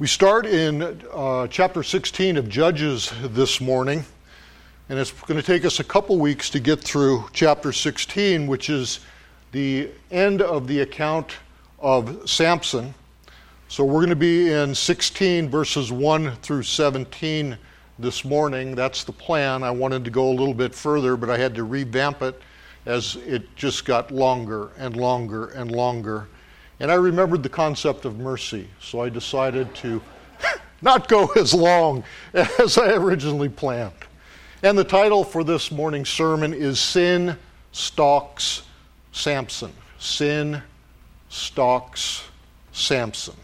We start in uh, chapter 16 of Judges this morning, and it's going to take us a couple weeks to get through chapter 16, which is the end of the account of Samson. So we're going to be in 16 verses 1 through 17 this morning. That's the plan. I wanted to go a little bit further, but I had to revamp it as it just got longer and longer and longer. And I remembered the concept of mercy, so I decided to not go as long as I originally planned. And the title for this morning's sermon is Sin Stalks Samson. Sin Stalks Samson.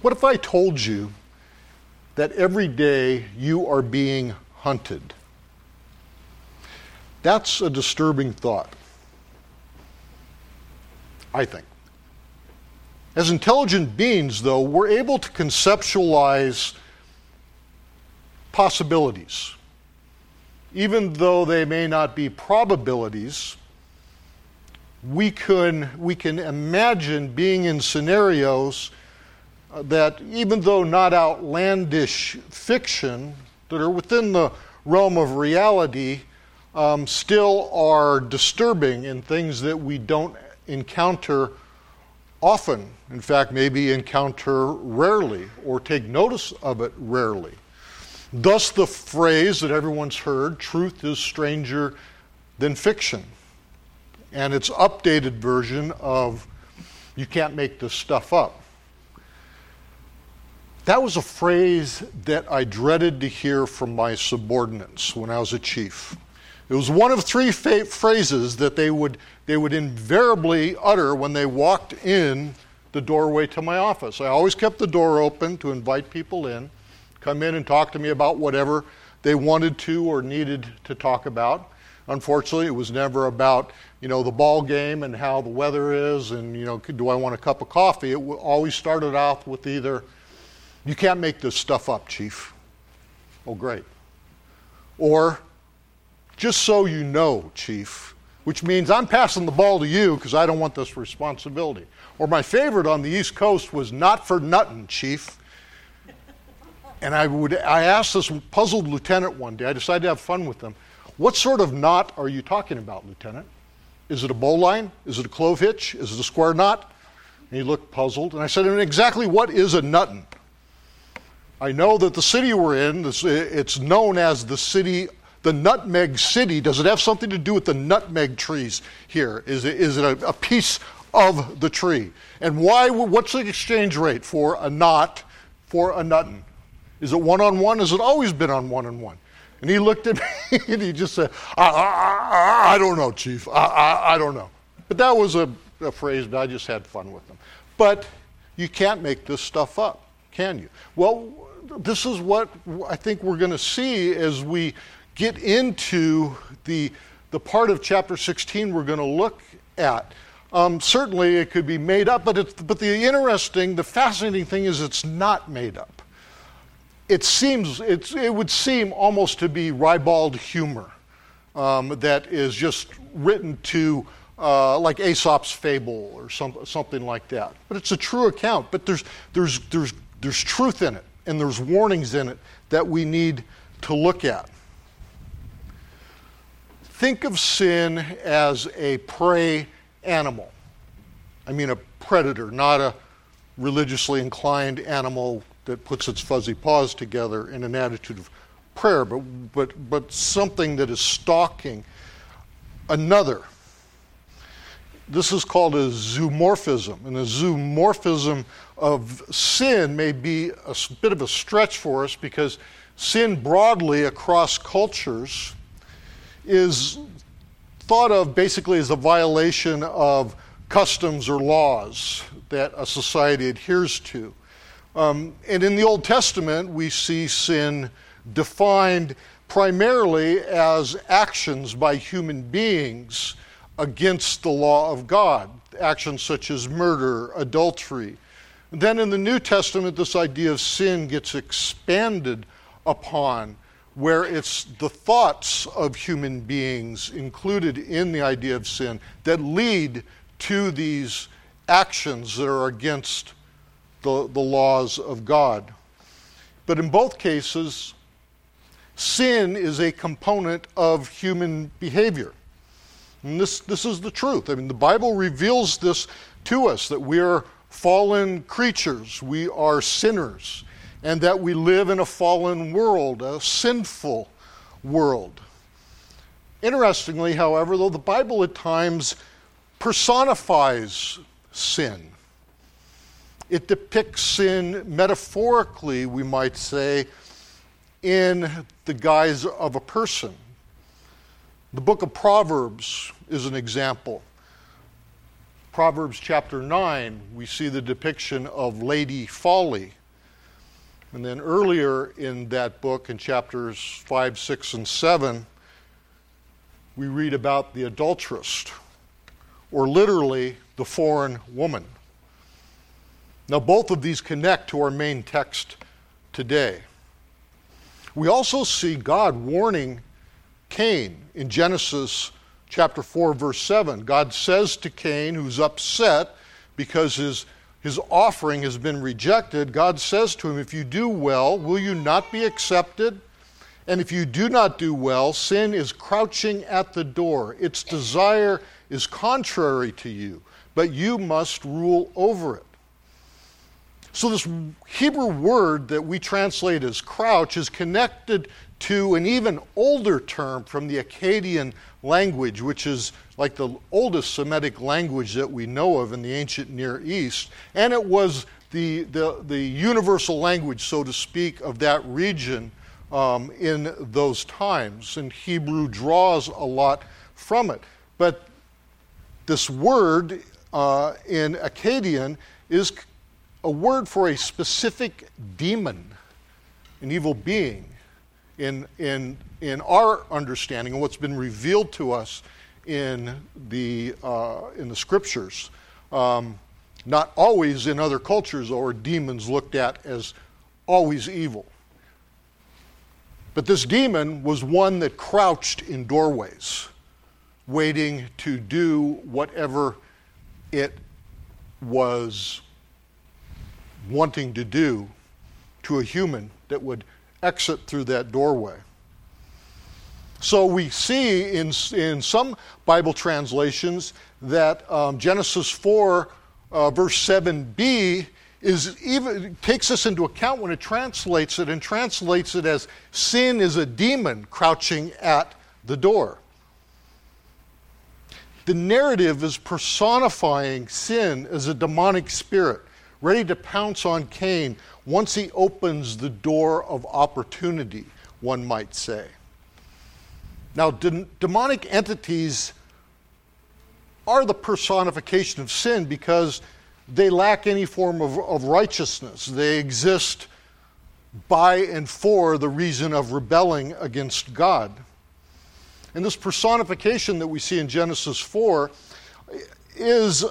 What if I told you that every day you are being hunted? That's a disturbing thought. I think. As intelligent beings, though, we're able to conceptualize possibilities. Even though they may not be probabilities, we can, we can imagine being in scenarios uh, that, even though not outlandish fiction, that are within the realm of reality, um, still are disturbing in things that we don't encounter often, in fact, maybe encounter rarely or take notice of it rarely. Thus, the phrase that everyone's heard truth is stranger than fiction. And its updated version of you can't make this stuff up. That was a phrase that I dreaded to hear from my subordinates when I was a chief. It was one of three fa- phrases that they would, they would invariably utter when they walked in the doorway to my office. I always kept the door open to invite people in, come in and talk to me about whatever they wanted to or needed to talk about. Unfortunately, it was never about you know the ball game and how the weather is and you know do I want a cup of coffee. It always started off with either you can't make this stuff up, chief. Oh, great. Or just so you know, Chief, which means I'm passing the ball to you because I don't want this responsibility. Or my favorite on the East Coast was not for nothing, Chief. And I would I asked this puzzled lieutenant one day, I decided to have fun with them. What sort of knot are you talking about, Lieutenant? Is it a bowline? Is it a clove hitch? Is it a square knot? And he looked puzzled. And I said, exactly what is a nuttin? I know that the city we're in, it's known as the city the nutmeg city, does it have something to do with the nutmeg trees here? Is it, is it a, a piece of the tree? And why, what's the exchange rate for a knot for a nuttin? Is it one on one? Has it always been on one on one? And he looked at me and he just said, I, I, I, I don't know, Chief. I, I, don't know. But that was a, a phrase, but I just had fun with them. But you can't make this stuff up, can you? Well, this is what I think we're going to see as we get into the, the part of chapter 16 we're going to look at. Um, certainly it could be made up, but, it's, but the interesting, the fascinating thing is it's not made up. It seems, it's, it would seem almost to be ribald humor um, that is just written to uh, like Aesop's fable or some, something like that. But it's a true account, but there's, there's, there's, there's truth in it and there's warnings in it that we need to look at think of sin as a prey animal. I mean, a predator, not a religiously inclined animal that puts its fuzzy paws together in an attitude of prayer, but, but, but something that is stalking another. This is called a zoomorphism, and a zoomorphism of sin may be a bit of a stretch for us because sin broadly across cultures is thought of basically as a violation of customs or laws that a society adheres to. Um, and in the Old Testament, we see sin defined primarily as actions by human beings against the law of God, actions such as murder, adultery. Then in the New Testament, this idea of sin gets expanded upon where it's the thoughts of human beings included in the idea of sin that lead to these actions that are against the, the laws of God. But in both cases, sin is a component of human behavior. And this, this is the truth. I mean, the Bible reveals this to us that we are fallen creatures, we are sinners, and that we live in a fallen world, a sinful world. Interestingly, however, though the Bible at times personifies sin, it depicts sin metaphorically, we might say, in the guise of a person. The book of Proverbs is an example. Proverbs chapter 9, we see the depiction of Lady Folly. And then earlier in that book, in chapters 5, 6, and 7, we read about the adulteress, or literally the foreign woman. Now, both of these connect to our main text today. We also see God warning Cain in Genesis chapter 4, verse 7. God says to Cain, who's upset because his, his offering has been rejected, God says to him, If you do well, will you not be accepted? And if you do not do well, sin is crouching at the door. Its desire is contrary to you, but you must rule over it. So, this Hebrew word that we translate as crouch is connected to an even older term from the Akkadian language, which is like the oldest Semitic language that we know of in the ancient Near East. And it was the, the, the universal language, so to speak, of that region um, in those times. And Hebrew draws a lot from it. But this word uh, in Akkadian is a word for a specific demon, an evil being, in, in, in our understanding and what's been revealed to us in the, uh, in the scriptures. Um, not always in other cultures are demons looked at as always evil. But this demon was one that crouched in doorways, waiting to do whatever it was wanting to do to a human that would exit through that doorway. So we see in, in some Bible translations that um, Genesis 4, uh, verse 7b, is even takes us into account when it translates it and translates it as sin is a demon crouching at the door. The narrative is personifying sin as a demonic spirit ready to pounce on Cain once he opens the door of opportunity, one might say. Now, de- demonic entities are the personification of sin because they lack any form of, of righteousness. They exist by and for the reason of rebelling against God. And this personification that we see in Genesis 4 is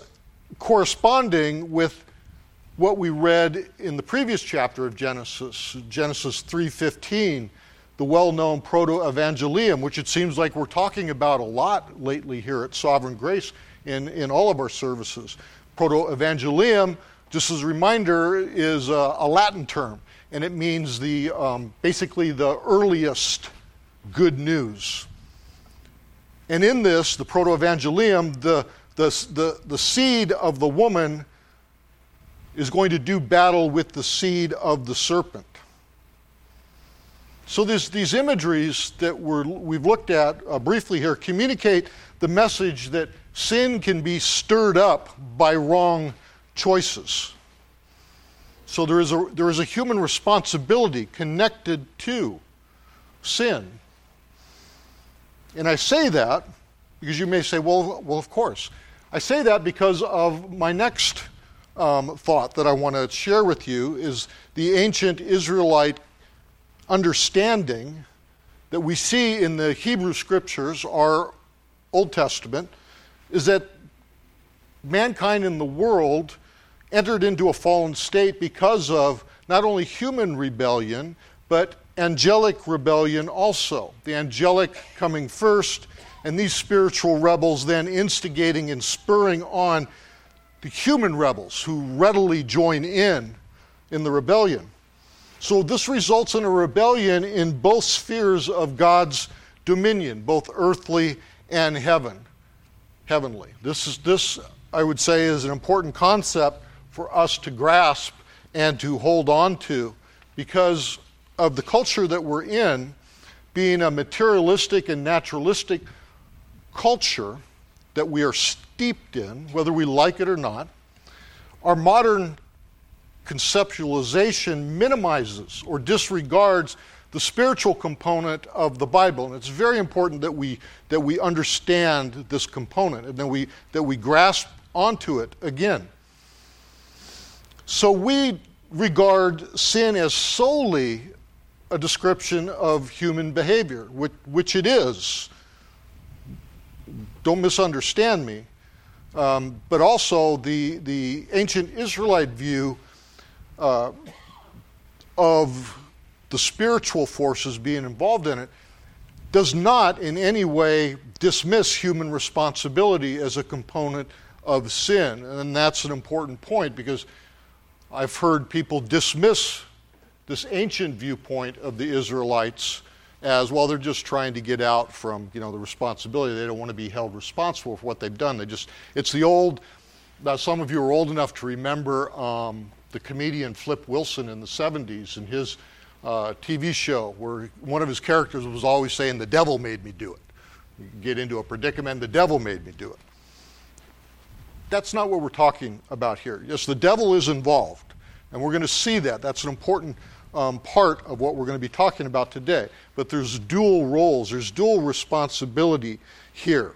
corresponding with what we read in the previous chapter of Genesis, Genesis 3:15, the well-known proto-evangelium, which it seems like we're talking about a lot lately here at Sovereign Grace in, in all of our services. Proto-evangelium, just as a reminder, is a, a Latin term, and it means the um, basically the earliest good news. And in this, the proto-evangelium, the, the, the, the seed of the woman is going to do battle with the seed of the serpent. So these imageries that we're, we've looked at uh, briefly here communicate the message that sin can be stirred up by wrong choices. So there is a, there is a human responsibility connected to sin. And I say that because you may say, well, well, of course. I say that because of my next um, thought that I want to share with you is the ancient Israelite understanding that we see in the Hebrew scriptures, our Old Testament, is that mankind in the world entered into a fallen state because of not only human rebellion, but angelic rebellion also. The angelic coming first, and these spiritual rebels then instigating and spurring on the human rebels who readily join in in the rebellion. So this results in a rebellion in both spheres of God's dominion, both earthly and heaven, heavenly. This is this I would say is an important concept for us to grasp and to hold on to because of the culture that we're in being a materialistic and naturalistic culture that we are steeped in, whether we like it or not, our modern conceptualization minimizes or disregards the spiritual component of the Bible. And it's very important that we, that we understand this component and that we, that we grasp onto it again. So we regard sin as solely a description of human behavior, which, which it is. Don't misunderstand me. Um, but also, the, the ancient Israelite view uh, of the spiritual forces being involved in it does not in any way dismiss human responsibility as a component of sin. And that's an important point because I've heard people dismiss this ancient viewpoint of the Israelites as well they're just trying to get out from you know the responsibility. They don't want to be held responsible for what they've done. They just it's the old now some of you are old enough to remember um, the comedian flip wilson in the 70s and his uh, tv show where one of his characters was always saying the devil made me do it. You get into a predicament the devil made me do it. That's not what we're talking about here. Yes the devil is involved and we're going to see that. That's an important um, part of what we're going to be talking about today. But there's dual roles, there's dual responsibility here.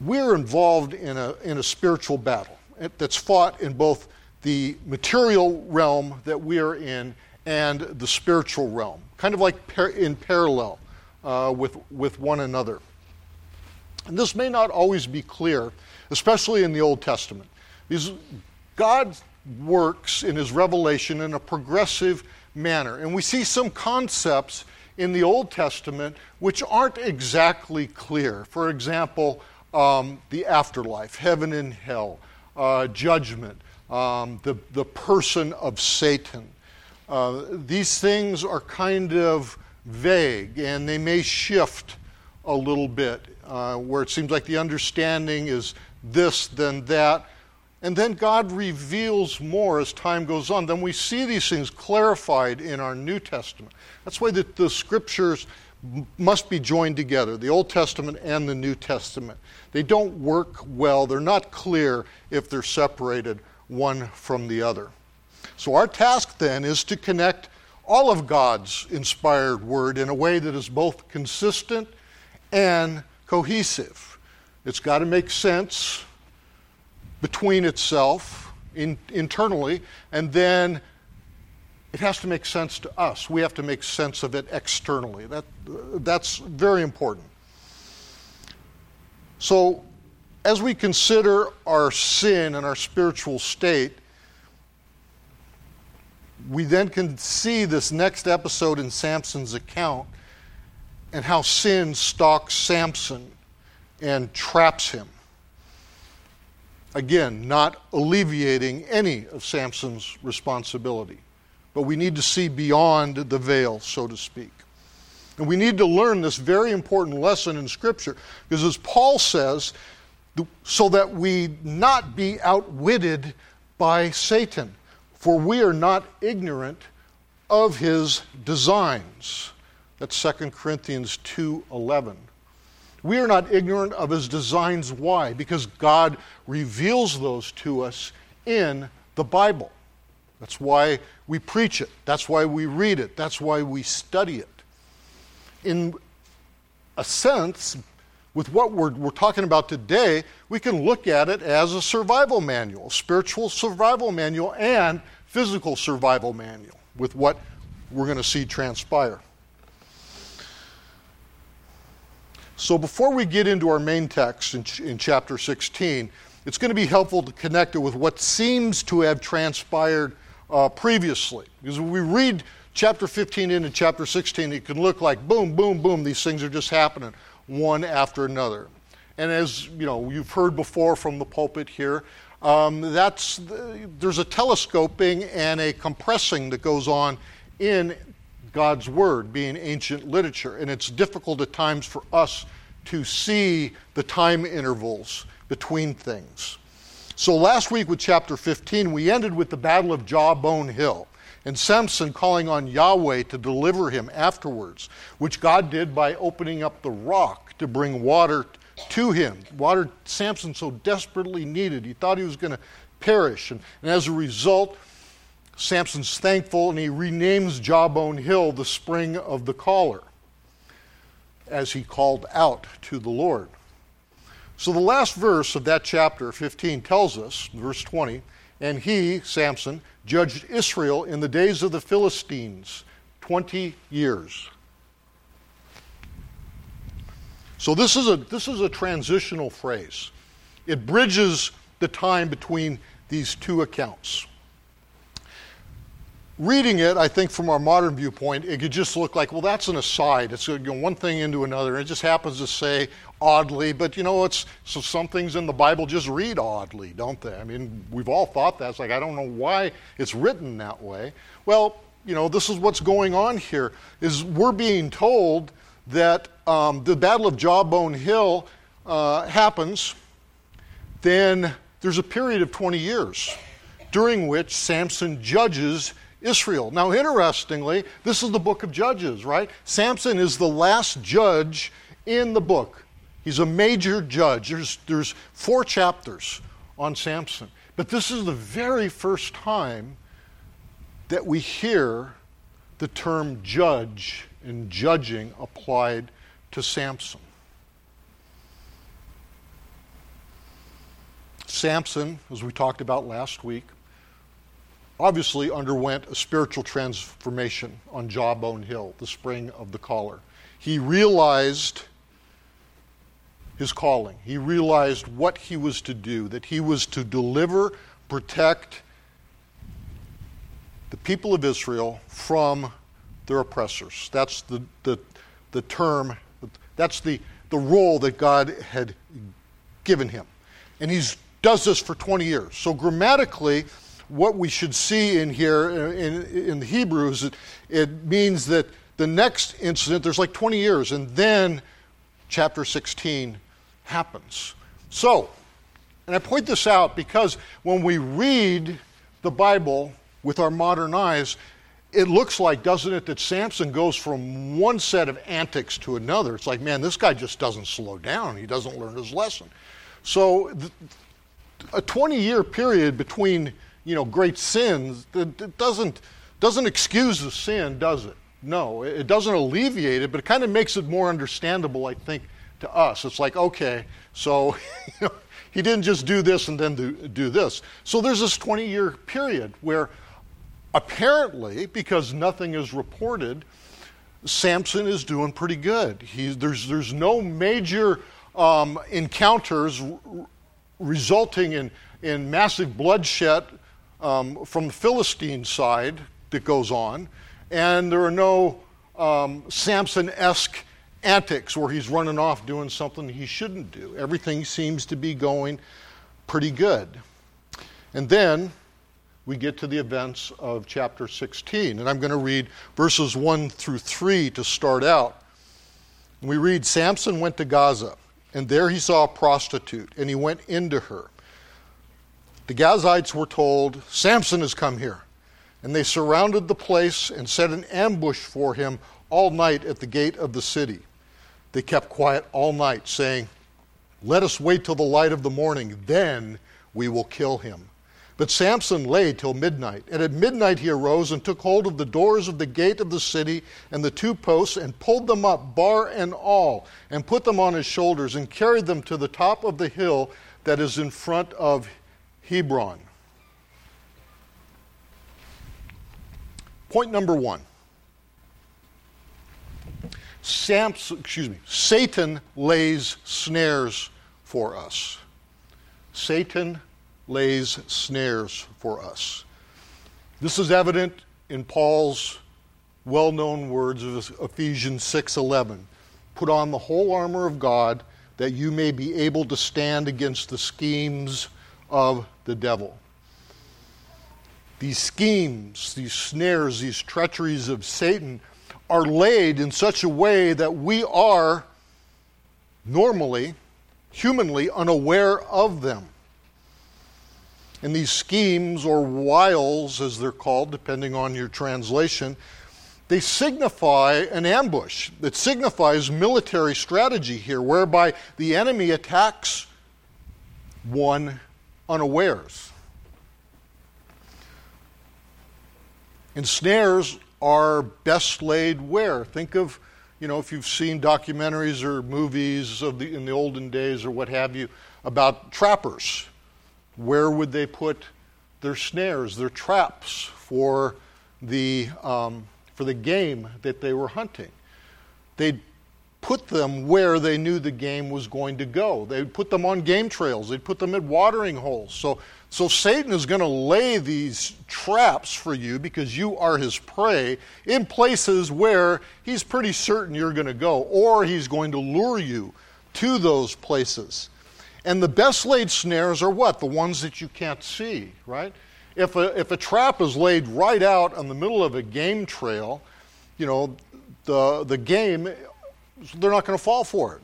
We're involved in a, in a spiritual battle that's fought in both the material realm that we are in and the spiritual realm, kind of like par- in parallel uh, with, with one another. And this may not always be clear, especially in the Old Testament. Because God works in his revelation in a progressive manner. And we see some concepts in the Old Testament which aren't exactly clear. For example, um, the afterlife, heaven and hell, uh, judgment, um, the, the person of Satan. Uh, these things are kind of vague and they may shift a little bit, uh, where it seems like the understanding is this, then that. And then God reveals more as time goes on. Then we see these things clarified in our New Testament. That's why the, the scriptures must be joined together the Old Testament and the New Testament. They don't work well, they're not clear if they're separated one from the other. So, our task then is to connect all of God's inspired word in a way that is both consistent and cohesive. It's got to make sense between itself in, internally, and then it has to make sense to us. We have to make sense of it externally. That, that's very important. So, as we consider our sin and our spiritual state, we then can see this next episode in Samson's account and how sin stalks Samson and traps him. Again, not alleviating any of Samson's responsibility. But we need to see beyond the veil, so to speak. And we need to learn this very important lesson in Scripture, because as Paul says, so that we not be outwitted by Satan, for we are not ignorant of his designs. That's 2 Corinthians 2:11. We are not ignorant of his designs. Why? Because God reveals those to us in the Bible. That's why we preach it. That's why we read it. That's why we study it. In a sense, with what we're, we're talking about today, we can look at it as a survival manual, spiritual survival manual, and physical survival manual with what we're going to see transpire. So before we get into our main text in, in chapter 16, it's going to be helpful to connect it with what seems to have transpired uh, previously. Because when we read chapter 15 into chapter 16, it can look like boom, boom, boom, these things are just happening one after another. And as you know, you've heard before from the pulpit here, um, that's there's a telescoping and a compressing that goes on in God's Word, being ancient literature. And it's difficult at times for us to see the time intervals between things. So last week with chapter 15, we ended with the Battle of Jawbone Hill and Samson calling on Yahweh to deliver him afterwards, which God did by opening up the rock to bring water to him. Water Samson so desperately needed. He thought he was going to perish. And, and as a result, Samson's thankful and he renames Jawbone Hill the spring of the caller as he called out to the Lord. So the last verse of that chapter 15 tells us, verse 20, and he, Samson, judged Israel in the days of the Philistines 20 years. So this is a, this is a transitional phrase. It bridges the time between these two accounts. Reading it, I think from our modern viewpoint, it could just look like, well, that's an aside. It's you know, one thing into another. It just happens to say oddly, but you know, it's so some things in the Bible just read oddly, don't they? I mean, we've all thought that. It's like I don't know why it's written that way. Well, you know, this is what's going on here. Is we're being told that um, the Battle of Jawbone Hill uh, happens, then there's a period of 20 years during which Samson judges Israel. Now, interestingly, this is the book of Judges, right? Samson is the last judge in the book. He's a major judge. There's, there's four chapters on Samson. But this is the very first time that we hear the term judge and judging applied to Samson. Samson, as we talked about last week, obviously underwent a spiritual transformation on Jawbone Hill, the spring of the caller. He realized his calling. He realized what he was to do, that he was to deliver, protect the people of Israel from their oppressors. That's the, the, the term, that's the, the role that God had given him. And he does this for 20 years. So, grammatically, what we should see in here uh, in, in the Hebrews, it, it means that the next incident, there's like 20 years, and then chapter 16 happens. So, and I point this out because when we read the Bible with our modern eyes, it looks like, doesn't it, that Samson goes from one set of antics to another. It's like, man, this guy just doesn't slow down. He doesn't learn his lesson. So, a 20 year period between you know, great sins, it doesn't, doesn't excuse the sin, does it? No, it doesn't alleviate it, but it kind of makes it more understandable, I think, to us. It's like, okay, so you know, he didn't just do this and then do, do this. So there's this 20 year period where apparently, because nothing is reported, Samson is doing pretty good. He's, there's, there's no major um, encounters r- resulting in, in massive bloodshed um, from the Philistine side that goes on, and there are no um, Samson esque antics where he's running off doing something he shouldn't do. Everything seems to be going pretty good. And then we get to the events of chapter 16, and I'm going to read verses 1 through 3 to start out. We read Samson went to Gaza, and there he saw a prostitute, and he went into her. The Gazites were told, Samson has come here. And they surrounded the place and set an ambush for him all night at the gate of the city. They kept quiet all night, saying, Let us wait till the light of the morning, then we will kill him. But Samson lay till midnight. And at midnight he arose and took hold of the doors of the gate of the city and the two posts and pulled them up, bar and all, and put them on his shoulders and carried them to the top of the hill that is in front of Hebron. Point number one. Samson, excuse me, Satan lays snares for us. Satan lays snares for us. This is evident in Paul's well-known words of Ephesians 6:11. Put on the whole armor of God that you may be able to stand against the schemes of the devil. These schemes, these snares, these treacheries of Satan are laid in such a way that we are normally, humanly, unaware of them. And these schemes, or wiles as they're called, depending on your translation, they signify an ambush that signifies military strategy here, whereby the enemy attacks one unawares. And snares are best laid where? Think of, you know, if you've seen documentaries or movies of the, in the olden days or what have you about trappers. Where would they put their snares, their traps for the, um, for the game that they were hunting? They'd put them where they knew the game was going to go. They'd put them on game trails, they'd put them at watering holes. So so Satan is going to lay these traps for you because you are his prey in places where he's pretty certain you're going to go, or he's going to lure you to those places. And the best laid snares are what? The ones that you can't see, right? If a, if a trap is laid right out in the middle of a game trail, you know, the, the game, they're not going to fall for it.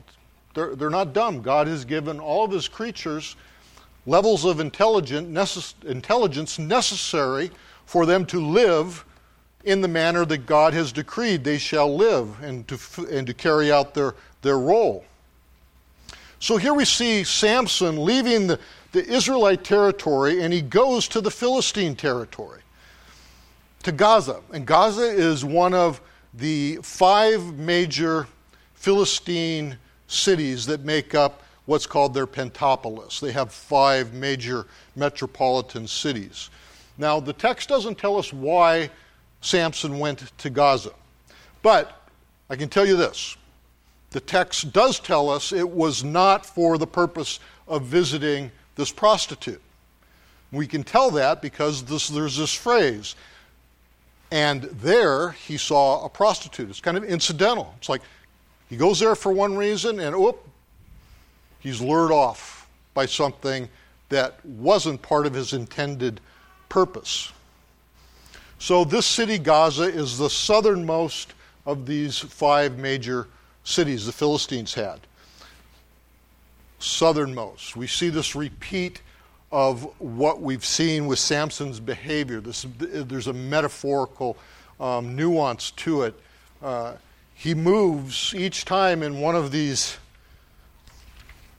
They're, they're not dumb. God has given all of his creatures levels of intelligence necessary for them to live in the manner that God has decreed they shall live and to, and to carry out their, their role. So here we see Samson leaving the, the Israelite territory and he goes to the Philistine territory, to Gaza. And Gaza is one of the five major Philistine cities that make up what's called their pentapolis. They have five major metropolitan cities. Now, the text doesn't tell us why Samson went to Gaza, but I can tell you this. The text does tell us it was not for the purpose of visiting this prostitute. We can tell that because this, there's this phrase, and there he saw a prostitute. It's kind of incidental. It's like he goes there for one reason, and oop, he's lured off by something that wasn't part of his intended purpose. So, this city, Gaza, is the southernmost of these five major cities the Philistines had. Southernmost. We see this repeat of what we've seen with Samson's behavior. This, there's a metaphorical um, nuance to it. Uh, he moves each time in one of these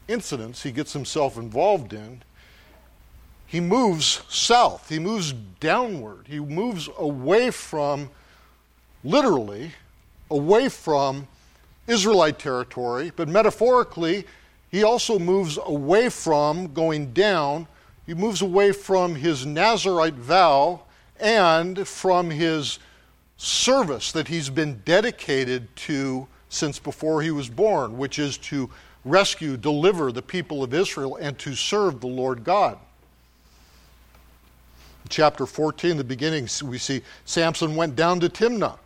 incidents he gets himself involved in, he moves south. He moves downward. He moves away from, literally, away from Israelite territory, but metaphorically, he also moves away from going down. He moves away from his Nazarite vow and from his service that he's been dedicated to since before he was born, which is to rescue, deliver the people of Israel, and to serve the Lord God. In chapter 14, the beginning, we see Samson went down to Timnah.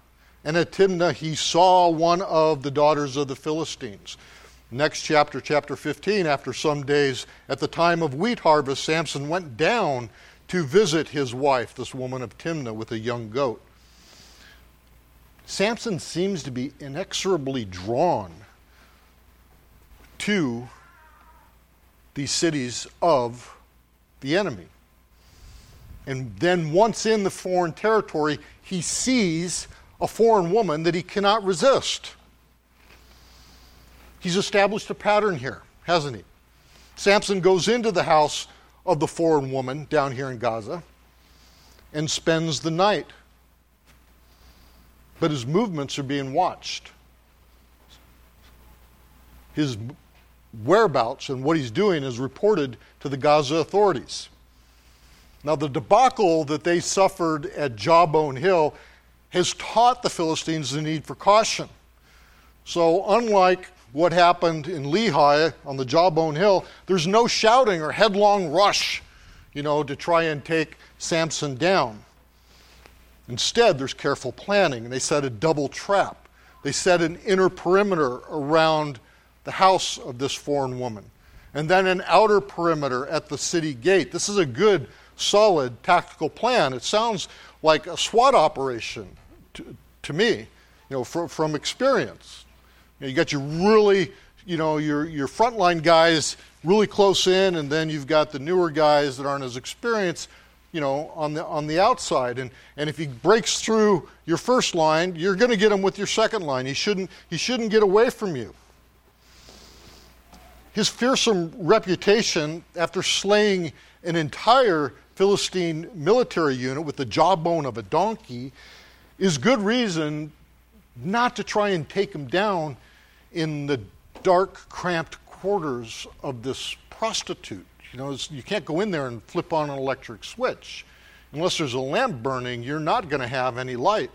And at Timnah, he saw one of the daughters of the Philistines. Next chapter, chapter 15, after some days, at the time of wheat harvest, Samson went down to visit his wife, this woman of Timnah, with a young goat. Samson seems to be inexorably drawn to these cities of the enemy. And then, once in the foreign territory, he sees a foreign woman that he cannot resist. He's established a pattern here, hasn't he? Samson goes into the house of the foreign woman down here in Gaza and spends the night. But his movements are being watched. His whereabouts and what he's doing is reported to the Gaza authorities. Now, the debacle that they suffered at Jawbone Hill has taught the Philistines the need for caution. So, unlike what happened in Lehi on the Jawbone Hill, there's no shouting or headlong rush, you know, to try and take Samson down. Instead, there's careful planning, and they set a double trap. They set an inner perimeter around the house of this foreign woman. and then an outer perimeter at the city gate. This is a good, solid tactical plan. It sounds like a SWAT operation to, to me, you know, from, from experience. You, know, you got your really, you know, your, your frontline guys really close in, and then you've got the newer guys that aren't as experienced, you know, on the, on the outside. And, and if he breaks through your first line, you're going to get him with your second line. He shouldn't, he shouldn't get away from you. His fearsome reputation after slaying an entire Philistine military unit with the jawbone of a donkey is good reason not to try and take him down in the dark, cramped quarters of this prostitute. You know, you can't go in there and flip on an electric switch. Unless there's a lamp burning, you're not going to have any light.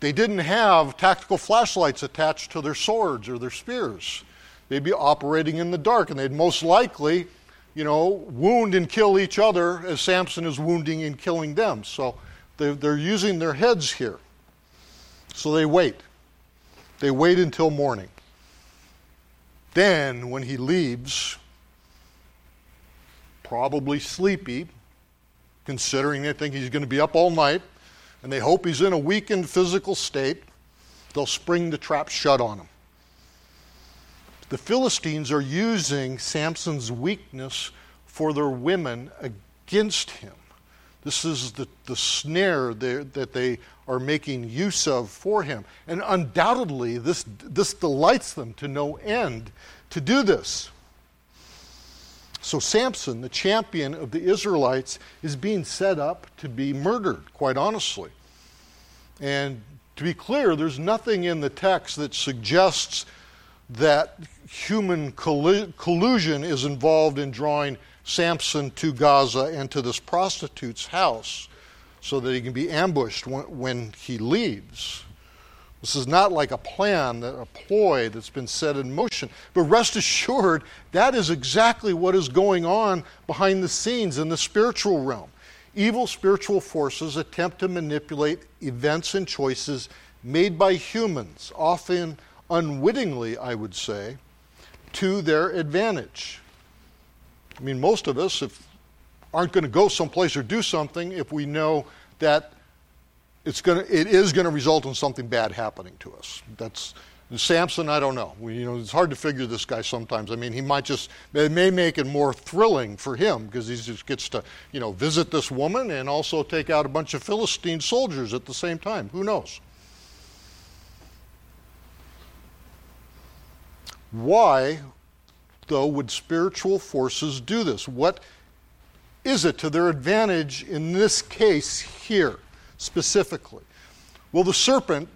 They didn't have tactical flashlights attached to their swords or their spears they'd be operating in the dark, and they'd most likely, you know, wound and kill each other as Samson is wounding and killing them. So they're, using their heads here. So they wait. They wait until morning. Then, when he leaves, probably sleepy, considering they think he's going to be up all night, and they hope he's in a weakened physical state, they'll spring the trap shut on him the Philistines are using Samson's weakness for their women against him. This is the, the snare that they are making use of for him. And undoubtedly, this, this delights them to no end to do this. So, Samson, the champion of the Israelites, is being set up to be murdered, quite honestly. And to be clear, there's nothing in the text that suggests that human collusion is involved in drawing Samson to Gaza and to this prostitute's house so that he can be ambushed when, he leaves. This is not like a plan, a ploy that's been set in motion. But rest assured, that is exactly what is going on behind the scenes in the spiritual realm. Evil spiritual forces attempt to manipulate events and choices made by humans, often unwittingly, I would say, to their advantage. I mean, most of us if, aren't going to go someplace or do something if we know that it's going to, it is going to result in something bad happening to us. That's Samson. I don't know. We, you know, it's hard to figure this guy sometimes. I mean, he might just it may make it more thrilling for him because he just gets to you know visit this woman and also take out a bunch of Philistine soldiers at the same time. Who knows? Why, though, would spiritual forces do this? What is it to their advantage in this case here specifically? Well, the serpent,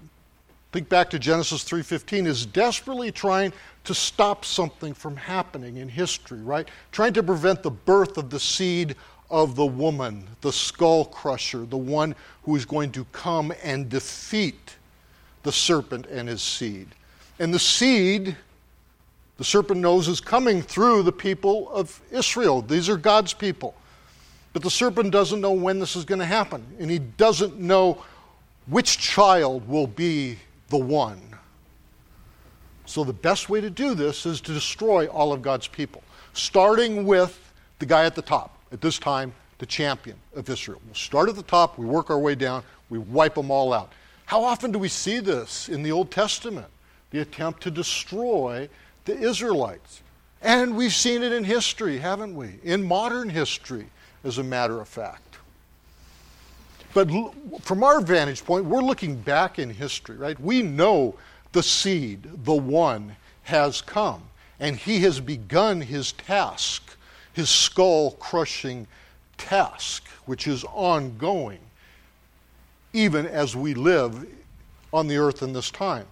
think back to Genesis 3:15, is desperately trying to stop something from happening in history, right? Trying to prevent the birth of the seed of the woman, the skull crusher, the one who is going to come and defeat the serpent and his seed. And the seed the serpent knows, is coming through the people of Israel. These are God's people. But the serpent doesn't know when this is going to happen, and he doesn't know which child will be the one. So, the best way to do this is to destroy all of God's people, starting with the guy at the top, at this time, the champion of Israel. We'll start at the top, we work our way down, we wipe them all out. How often do we see this in the Old Testament? The attempt to destroy the Israelites. And we've seen it in history, haven't we? In modern history, as a matter of fact. But from our vantage point, we're looking back in history, right? We know the seed, the one, has come, and he has begun his task, his skull crushing task, which is ongoing, even as we live on the earth in this time.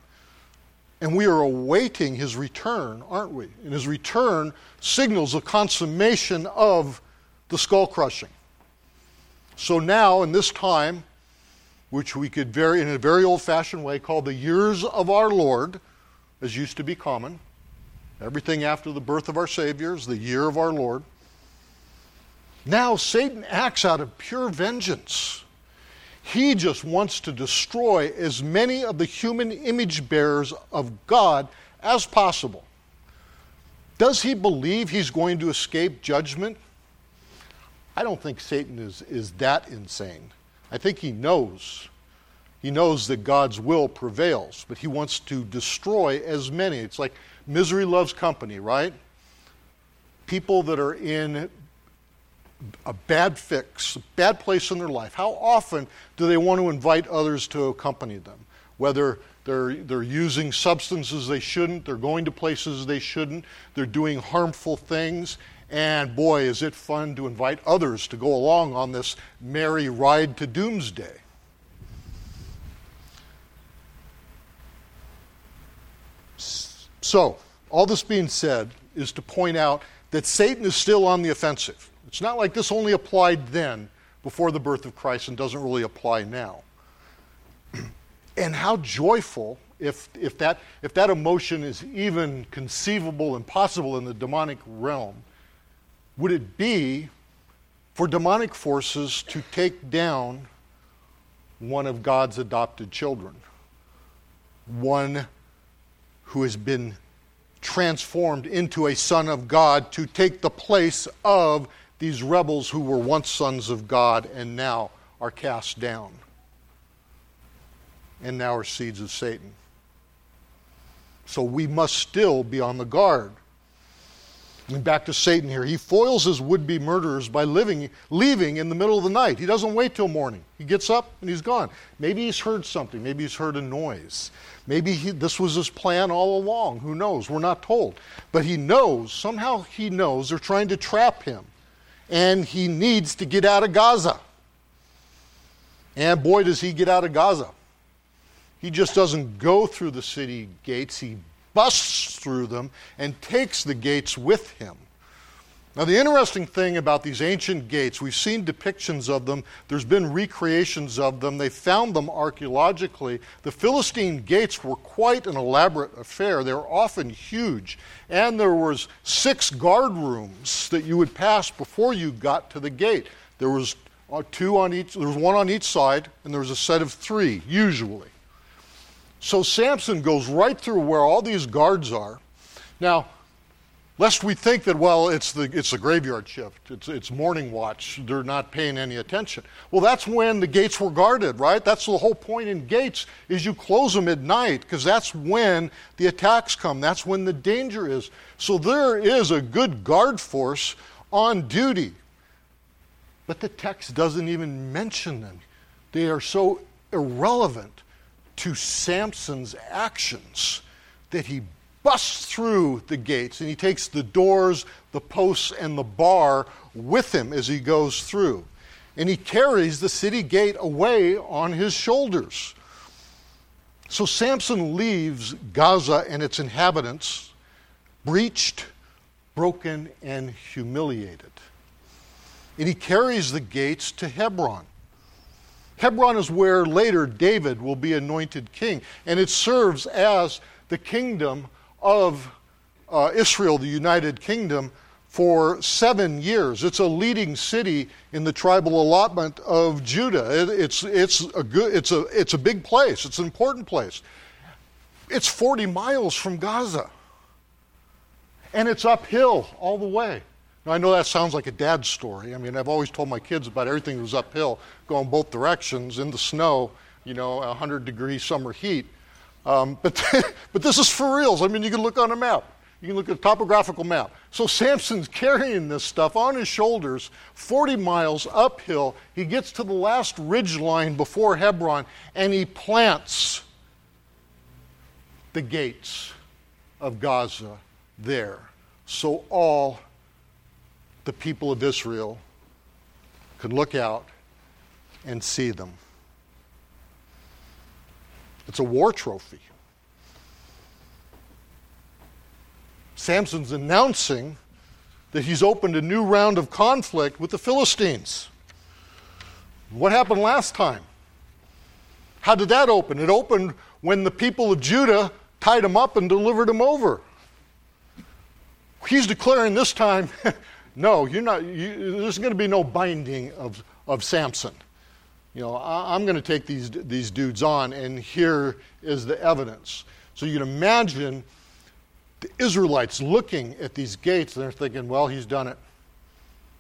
And we are awaiting his return, aren't we? And his return signals the consummation of the skull crushing. So now, in this time, which we could very, in a very old fashioned way, call the years of our Lord, as used to be common, everything after the birth of our Savior is the year of our Lord. Now, Satan acts out of pure vengeance. He just wants to destroy as many of the human image bearers of God as possible. Does he believe he's going to escape judgment? I don't think Satan is, is that insane. I think he knows. He knows that God's will prevails, but he wants to destroy as many. It's like misery loves company, right? People that are in a bad fix, a bad place in their life, how often do they want to invite others to accompany them? Whether they're, they're using substances they shouldn't, they're going to places they shouldn't, they're doing harmful things, and boy, is it fun to invite others to go along on this merry ride to doomsday. So, all this being said is to point out that Satan is still on the offensive. It's not like this only applied then, before the birth of Christ, and doesn't really apply now. and how joyful, if, if, that, if that emotion is even conceivable and possible in the demonic realm, would it be for demonic forces to take down one of God's adopted children? One who has been transformed into a son of God to take the place of these rebels who were once sons of God and now are cast down and now are seeds of Satan. So we must still be on the guard. Back to Satan here. He foils his would be murderers by living, leaving in the middle of the night. He doesn't wait till morning. He gets up and he's gone. Maybe he's heard something. Maybe he's heard a noise. Maybe he, this was his plan all along. Who knows? We're not told. But he knows, somehow he knows they're trying to trap him. And he needs to get out of Gaza. And boy, does he get out of Gaza. He just doesn't go through the city gates, he busts through them and takes the gates with him. Now, the interesting thing about these ancient gates, we've seen depictions of them, there's been recreations of them, they found them archaeologically. The Philistine gates were quite an elaborate affair. They were often huge, and there was six guard rooms that you would pass before you got to the gate. There was uh, two on each, there was one on each side, and there was a set of three, usually. So Samson goes right through where all these guards are. Now, Lest we think that, well, it's the, it's the graveyard shift, it's, it's morning watch, they're not paying any attention. Well, that's when the gates were guarded, right? That's the whole point in gates, is you close them at night, because that's when the attacks come, that's when the danger is. So there is a good guard force on duty. But the text doesn't even mention them. They are so irrelevant to Samson's actions that he busts through the gates and he takes the doors, the posts, and the bar with him as he goes through. And he carries the city gate away on his shoulders. So Samson leaves Gaza and its inhabitants breached, broken, and humiliated. And he carries the gates to Hebron. Hebron is where later David will be anointed king, and it serves as the kingdom of uh, Israel, the United Kingdom, for seven years. It's a leading city in the tribal allotment of Judah. It, it's, it's, a good, it's, a, it's a big place, it's an important place. It's 40 miles from Gaza, and it's uphill all the way. Now, I know that sounds like a dad's story. I mean, I've always told my kids about everything that was uphill, going both directions in the snow, you know, 100 degree summer heat. Um, but, but this is for reals. I mean, you can look on a map. You can look at a topographical map. So Samson's carrying this stuff on his shoulders, 40 miles uphill. He gets to the last ridge line before Hebron, and he plants the gates of Gaza there. So all the people of Israel could look out and see them. It's a war trophy. Samson's announcing that he's opened a new round of conflict with the Philistines. What happened last time? How did that open? It opened when the people of Judah tied him up and delivered him over. He's declaring this time, no, you're not, you, there's going to be no binding of, of Samson you know, I, am going to take these, these dudes on, and here is the evidence. So you can imagine the Israelites looking at these gates and they're thinking, well, he's done it.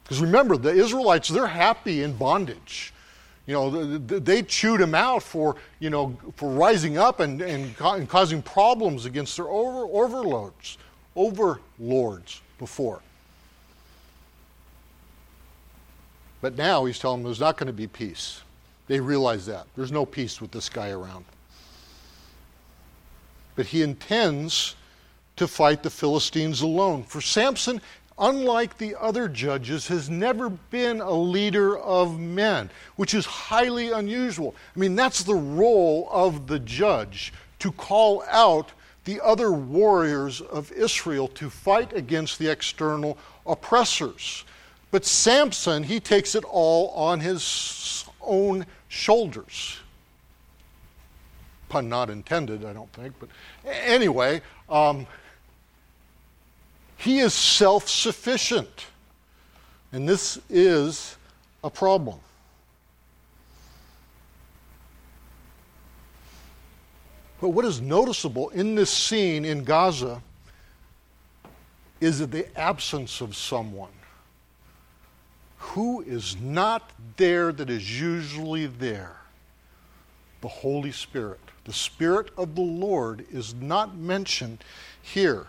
Because remember, the Israelites, they're happy in bondage. You know, they chewed him out for, you know, for rising up and, and, and causing problems against their over, overlords, overlords before. But now he's telling them there's not going to be peace. They realize that. There's no peace with this guy around. But he intends to fight the Philistines alone. For Samson, unlike the other judges, has never been a leader of men, which is highly unusual. I mean, that's the role of the judge to call out the other warriors of Israel to fight against the external oppressors. But Samson, he takes it all on his own shoulders. Pun not intended, I don't think. But anyway, um, he is self sufficient. And this is a problem. But what is noticeable in this scene in Gaza is the absence of someone who is not there that is usually there? The Holy Spirit. The Spirit of the Lord is not mentioned here.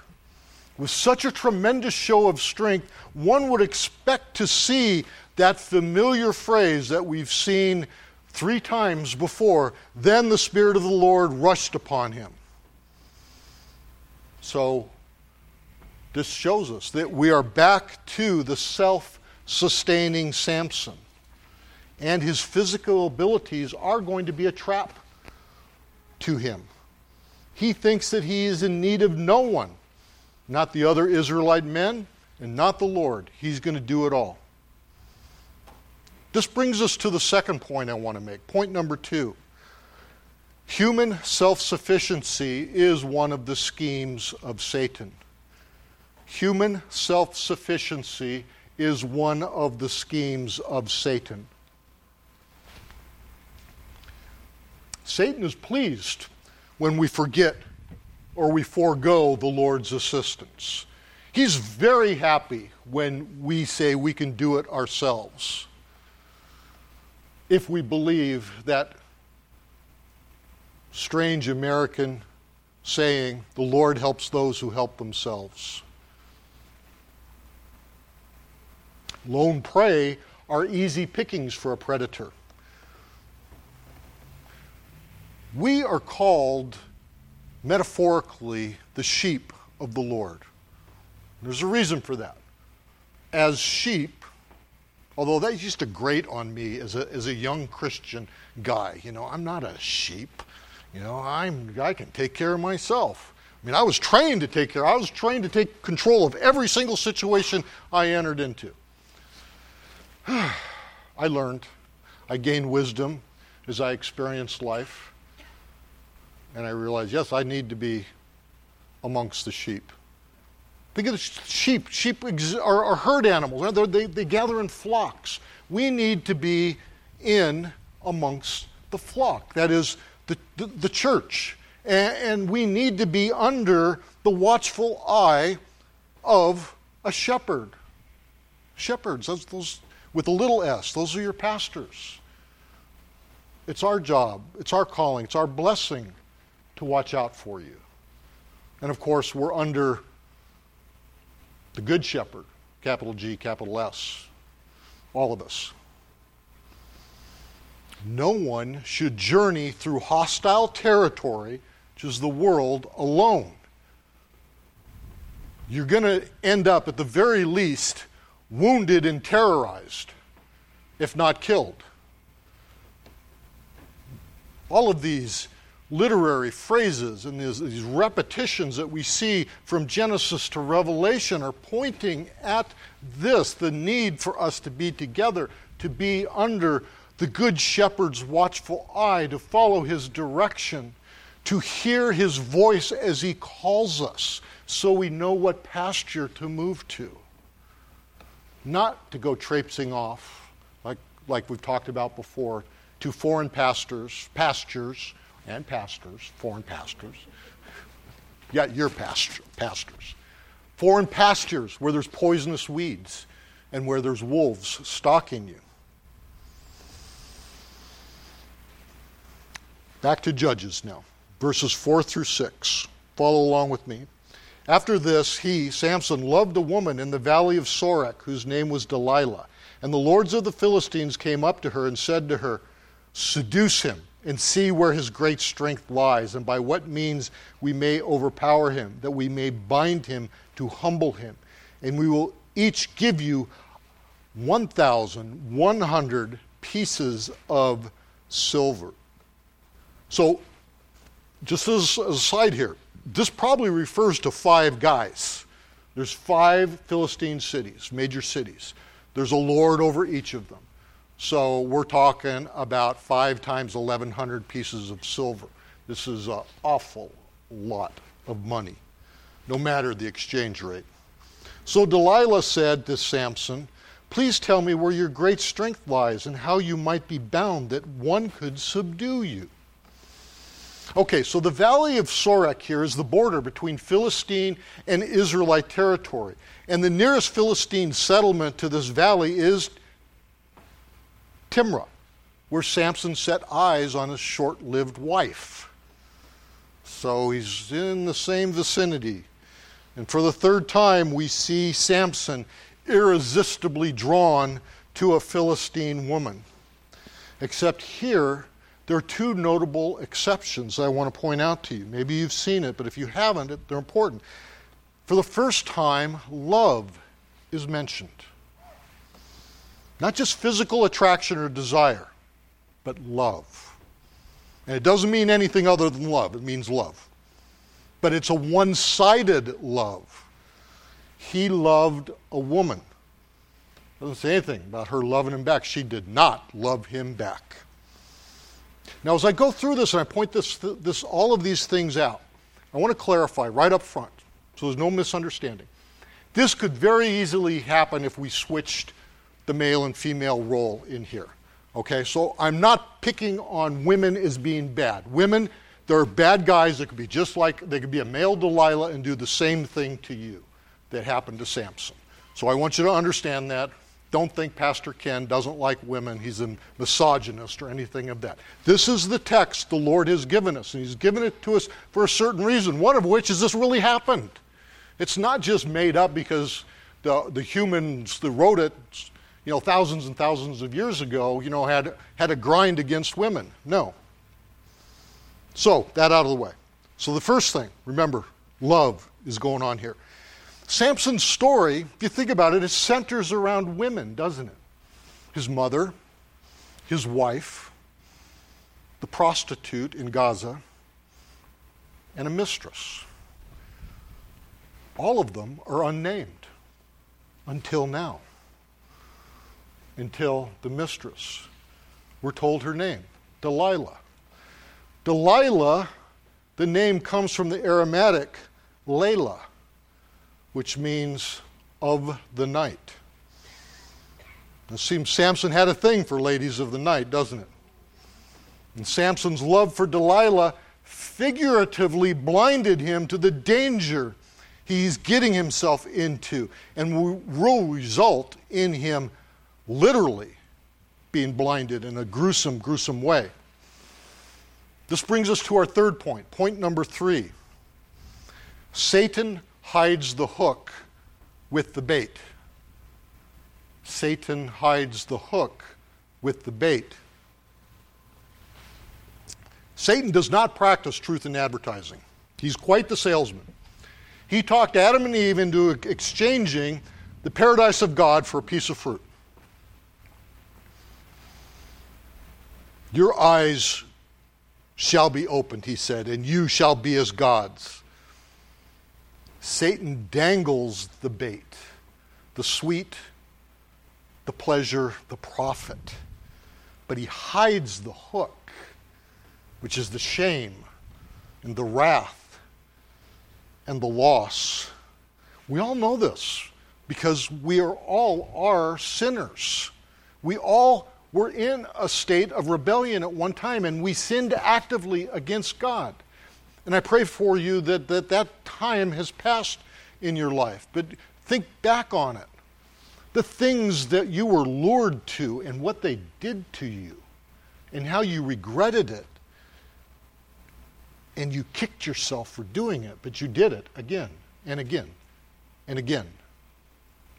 With such a tremendous show of strength, one would expect to see that familiar phrase that we've seen three times before then the Spirit of the Lord rushed upon him. So, this shows us that we are back to the self sustaining Samson. And his physical abilities are going to be a trap to him. He thinks that he is in need of no one, not the other Israelite men and not the Lord. He's going to do it all. This brings us to the second point I want to make. Point number two. Human self sufficiency is one of the schemes of Satan. Human self sufficiency is one of the schemes of Satan. Satan is pleased when we forget or we forego the Lord's assistance. He's very happy when we say we can do it ourselves. If we believe that strange American saying, the Lord helps those who help themselves. Lone prey are easy pickings for a predator. We are called, metaphorically, the sheep of the Lord. There's a reason for that. As sheep, although that used to grate on me as a, as a young Christian guy, you know, I'm not a sheep. You know, I'm, I can take care of myself. I mean, I was trained to take care, I was trained to take control of every single situation I entered into. I learned. I gained wisdom as I experienced life. And I realized, yes, I need to be amongst the sheep. Think of the sheep. Sheep are, are herd animals, they, they gather in flocks. We need to be in amongst the flock, that is, the, the, the church. And, and we need to be under the watchful eye of a shepherd. Shepherds, those, those with a little s. Those are your pastors. It's our job, it's our calling, it's our blessing to watch out for you. And of course, we're under the Good Shepherd, capital G, capital S, all of us. No one should journey through hostile territory, which is the world, alone. You're going to end up, at the very least, wounded and terrorized, if not killed. All of these literary phrases and these, these, repetitions that we see from Genesis to Revelation are pointing at this the need for us to be together, to be under the Good Shepherd's watchful eye, to follow his direction, to hear his voice as he calls us, so we know what pasture to move to not to go traipsing off, like, like we've talked about before, to foreign pastors, pastures, and pastors, foreign pastors, Yeah, your pasture, pastures. Foreign pastures where there's poisonous weeds and where there's wolves stalking you. Back to Judges now, verses 4 through 6. Follow along with me. After this, he, Samson, loved a woman in the valley of Sorek, whose name was Delilah. And the lords of the Philistines came up to her and said to her, Seduce him and see where his great strength lies, and by what means we may overpower him, that we may bind him to humble him. And we will each give you 1,100 pieces of silver. So, just as a side here, this probably refers to five guys. There's five Philistine cities, major cities. There's a lord over each of them. So we're talking about five times 1,100 pieces of silver. This is an awful lot of money, no matter the exchange rate. So Delilah said to Samson, Please tell me where your great strength lies and how you might be bound that one could subdue you. Okay, so the valley of Sorek here is the border between Philistine and Israelite territory. And the nearest Philistine settlement to this valley is Timnah, where Samson set eyes on his short lived wife. So he's in the same vicinity. And for the third time, we see Samson irresistibly drawn to a Philistine woman. Except here, there are two notable exceptions I want to point out to you. Maybe you've seen it, but if you haven't, they're important. For the first time, love is mentioned. Not just physical attraction or desire, but love. And it doesn't mean anything other than love, it means love. But it's a one sided love. He loved a woman. Doesn't say anything about her loving him back. She did not love him back. Now, as I go through this and I point this, this, all of these things out, I want to clarify right up front so there's no misunderstanding. This could very easily happen if we switched the male and female role in here. Okay, so I'm not picking on women as being bad. Women, there are bad guys that could be just like, they could be a male Delilah and do the same thing to you that happened to Samson. So I want you to understand that don't think Pastor Ken doesn't like women, he's a misogynist or anything of that. This is the text the Lord has given us, and He's given it to us for a certain reason, one of which is this really happened. It's not just made up because the, the humans that wrote it, you know, thousands and thousands of years ago, you know, had, had a grind against women. No. So, that out of the way. So, the first thing, remember, love is going on here. Samson's story, if you think about it, it centers around women, doesn't it? His mother, his wife, the prostitute in Gaza, and a mistress. All of them are unnamed until now. Until the mistress. We're told her name, Delilah. Delilah, the name comes from the Aramaic Layla which means of the night. It seems Samson had a thing for ladies of the night, doesn't it? And Samson's love for Delilah figuratively blinded him to the danger he's getting himself into and will result in him literally being blinded in a gruesome, gruesome way. This brings us to our third point. Point number three Satan hides the hook with the bait. Satan hides the hook with the bait. Satan does not practice truth in advertising. He's quite the salesman. He talked Adam and Eve into exchanging the paradise of God for a piece of fruit. Your eyes shall be opened, he said, and you shall be as gods. Satan dangles the bait, the sweet, the pleasure, the profit. But he hides the hook, which is the shame and the wrath and the loss. We all know this because we are all are sinners. We all were in a state of rebellion at one time and we sinned actively against God. And I pray for you that that, that time has passed in your life. But think back on it. The things that you were lured to and what they did to you and how you regretted it. And you kicked yourself for doing it, but you did it again and again and again.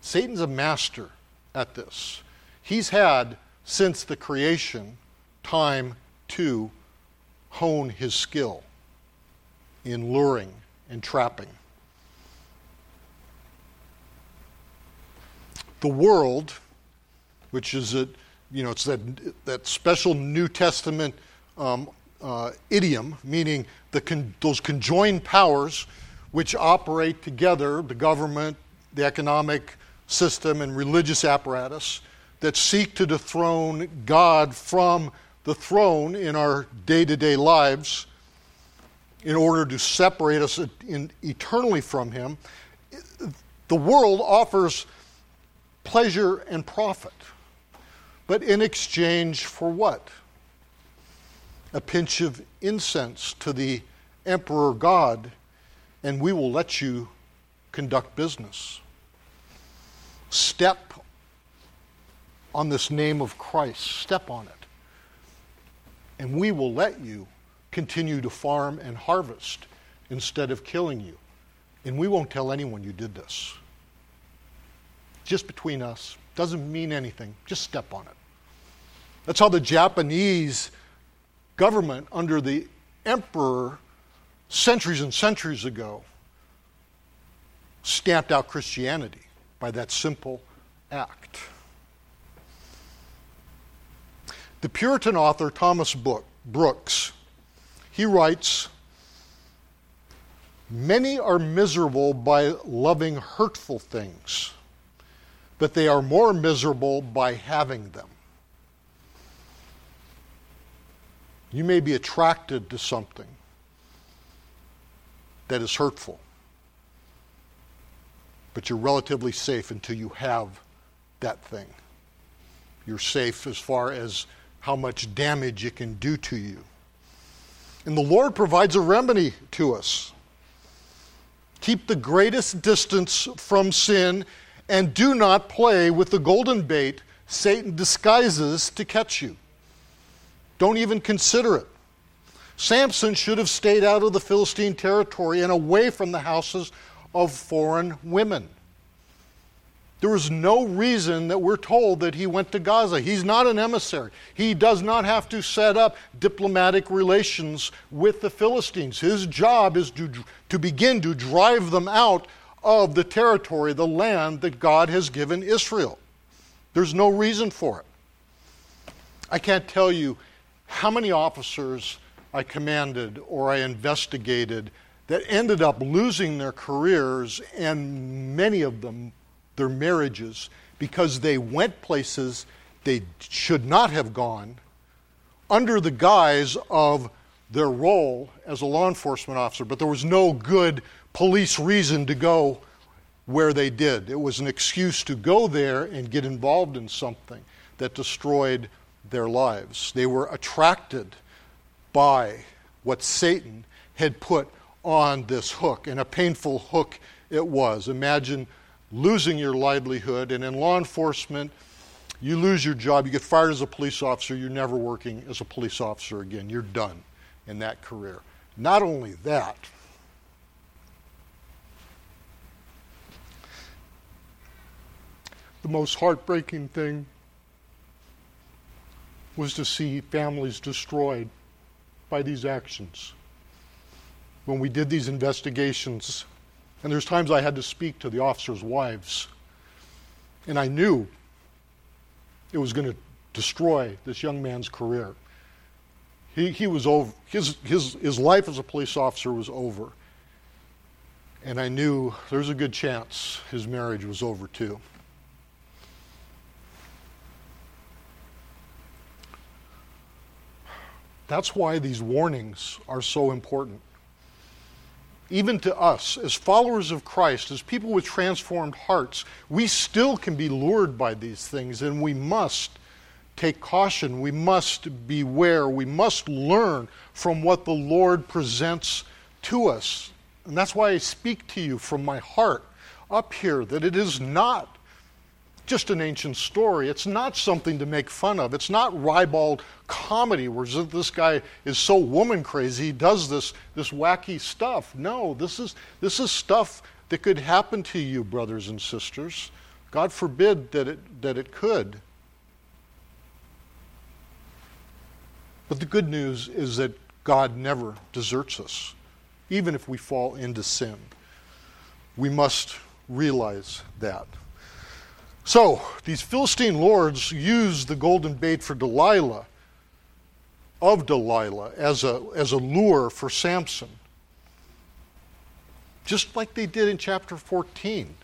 Satan's a master at this. He's had, since the creation, time to hone his skill in luring and trapping. The world, which is a, you know, it's that, that special New Testament um, uh, idiom, meaning the con- those conjoined powers which operate together, the government, the economic system, and religious apparatus, that seek to dethrone God from the throne in our day to day lives in order to separate us in, eternally from Him, the world offers pleasure and profit. But in exchange for what? A pinch of incense to the emperor God, and we will let you conduct business. Step on this name of Christ, step on it. And we will let you continue to farm and harvest instead of killing you. And we won't tell anyone you did this. Just between us. Doesn't mean anything. Just step on it. That's how the Japanese government, under the emperor, centuries and centuries ago, stamped out Christianity by that simple act. The Puritan author Thomas Brooks, he writes, Many are miserable by loving hurtful things, but they are more miserable by having them. You may be attracted to something that is hurtful, but you're relatively safe until you have that thing. You're safe as far as how much damage it can do to you. And the Lord provides a remedy to us. Keep the greatest distance from sin and do not play with the golden bait Satan disguises to catch you. Don't even consider it. Samson should have stayed out of the Philistine territory and away from the houses of foreign women. There was no reason that we're told that he went to Gaza. He's not an emissary. He does not have to set up diplomatic relations with the Philistines. His job is to, to begin to drive them out of the territory, the land that God has given Israel. There's no reason for it. I can't tell you how many officers I commanded or I investigated that ended up losing their careers, and many of them their marriages because they went places they should not have gone under the guise of their role as a law enforcement officer, but there was no good police reason to go where they did. It was an excuse to go there and get involved in something that destroyed their lives. They were attracted by what Satan had put on this hook, and a painful hook it was. Imagine losing your livelihood. And in law enforcement, you lose your job, you get fired as a police officer, you're never working as a police officer again. You're done in that career. Not only that, the most heartbreaking thing was to see families destroyed by these actions. When we did these investigations, and there's times I had to speak to the officers' wives. And I knew it was going to destroy this young man's career. He, he was over, his, his, his life as a police officer was over. And I knew there's a good chance his marriage was over too. That's why these warnings are so important even to us, as followers of Christ, as people with transformed hearts, we still can be lured by these things, and we must take caution. We must beware. We must learn from what the Lord presents to us. And that's why I speak to you from my heart up here that it is not just an ancient story. It's not something to make fun of. It's not ribald comedy where this guy is so woman crazy he does this, this wacky stuff. No, this is, this is stuff that could happen to you, brothers and sisters. God forbid that it, that it could. But the good news is that God never deserts us, even if we fall into sin. We must realize that. So, these Philistine lords used the golden bait for Delilah, of Delilah, as a, as a lure for Samson. Just like they did in chapter 14,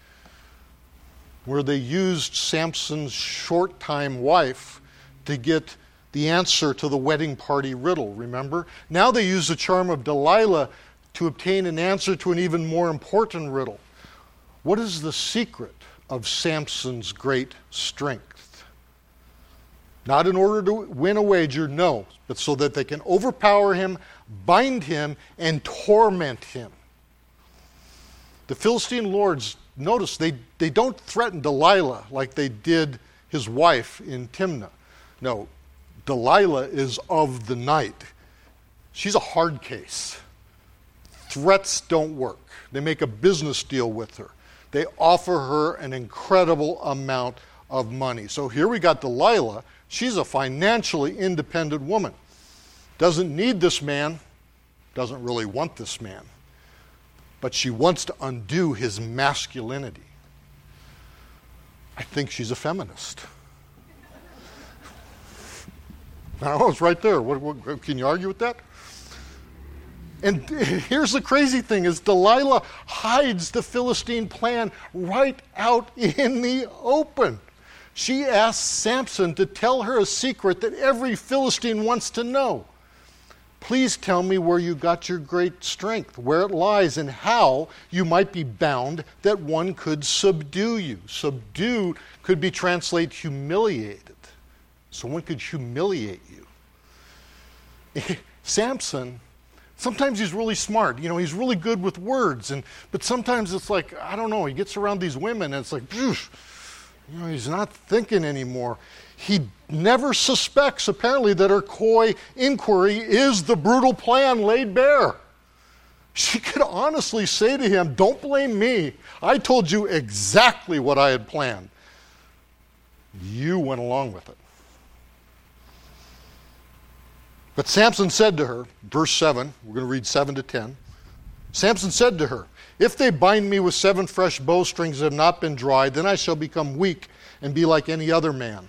where they used Samson's short time wife to get the answer to the wedding party riddle, remember? Now they use the charm of Delilah to obtain an answer to an even more important riddle. What is the secret of Samson's great strength? Not in order to win a wager, no, but so that they can overpower him, bind him, and torment him. The Philistine lords, notice, they, they don't threaten Delilah like they did his wife in Timnah. No, Delilah is of the night. She's a hard case. Threats don't work. They make a business deal with her. They offer her an incredible amount of money. So here we got Delilah. She's a financially independent woman. Doesn't need this man, doesn't really want this man, but she wants to undo his masculinity. I think she's a feminist. Oh, it's right there. What, what, can you argue with that? And here's the crazy thing is Delilah hides the Philistine plan right out in the open. She asks Samson to tell her a secret that every Philistine wants to know. Please tell me where you got your great strength, where it lies, and how you might be bound that one could subdue you. Subdue could be translated humiliated. Someone could humiliate you. Samson, sometimes he's really smart. You know, he's really good with words, and but sometimes it's like I don't know. He gets around these women, and it's like, you know, he's not thinking anymore. He never suspects, apparently, that her coy inquiry is the brutal plan laid bare. She could honestly say to him, Don't blame me. I told you exactly what I had planned. You went along with it. But Samson said to her, verse 7, we're going to read 7 to 10. Samson said to her, If they bind me with seven fresh bowstrings that have not been dried, then I shall become weak and be like any other man.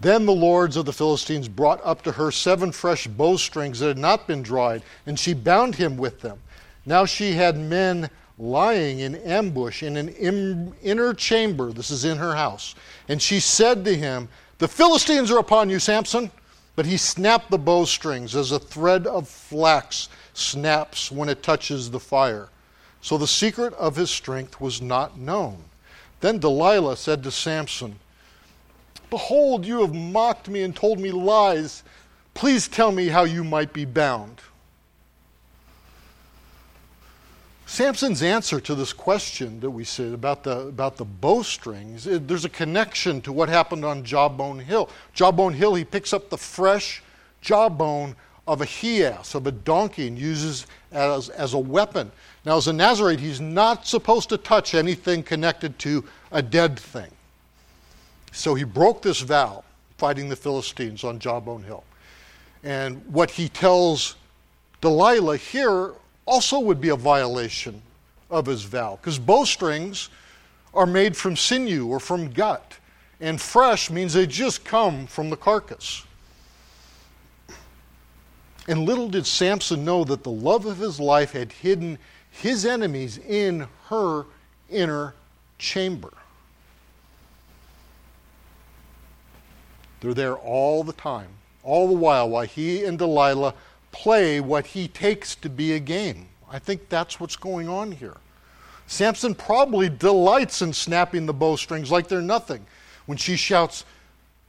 Then the lords of the Philistines brought up to her seven fresh bowstrings that had not been dried, and she bound him with them. Now she had men lying in ambush in an inner chamber. This is in her house. And she said to him, The Philistines are upon you, Samson. But he snapped the bowstrings as a thread of flax snaps when it touches the fire. So the secret of his strength was not known. Then Delilah said to Samson, Behold, you have mocked me and told me lies. Please tell me how you might be bound. Samson's answer to this question that we said about the, about the bowstrings, it, there's a connection to what happened on Jawbone Hill. Jawbone Hill, he picks up the fresh jawbone of a he ass, of a donkey, and uses as, as a weapon. Now, as a Nazarite, he's not supposed to touch anything connected to a dead thing. So he broke this vow fighting the Philistines on Jawbone Hill. And what he tells Delilah here also would be a violation of his vow because bowstrings are made from sinew or from gut, and fresh means they just come from the carcass. And little did Samson know that the love of his life had hidden his enemies in her inner chamber. They're there all the time, all the while, while he and Delilah play what he takes to be a game. I think that's what's going on here. Samson probably delights in snapping the bowstrings like they're nothing when she shouts,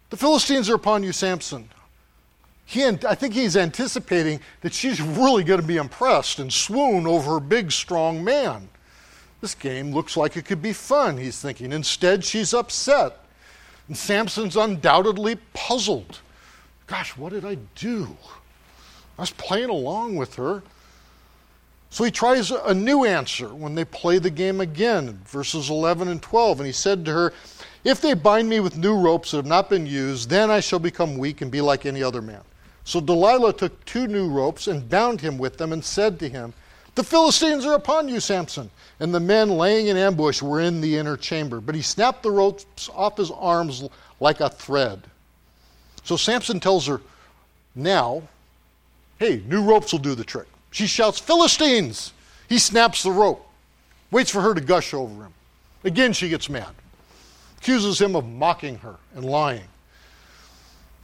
The Philistines are upon you, Samson. he, I think he's anticipating that she's really going to be impressed and swoon over a big, strong man. This game looks like it could be fun, he's thinking. Instead, she's upset. And Samson's undoubtedly puzzled. Gosh, what did I do? I was playing along with her. So he tries a new answer when they play the game again, verses 11 and 12. And he said to her, If they bind me with new ropes that have not been used, then I shall become weak and be like any other man. So Delilah took two new ropes and bound him with them and said to him, The Philistines are upon you, Samson. And the men laying in ambush were in the inner chamber. But he snapped the ropes off his arms like a thread. So Samson tells her, Now, hey, new ropes will do the trick. She shouts, Philistines! He snaps the rope, waits for her to gush over him. Again, she gets mad, accuses him of mocking her and lying.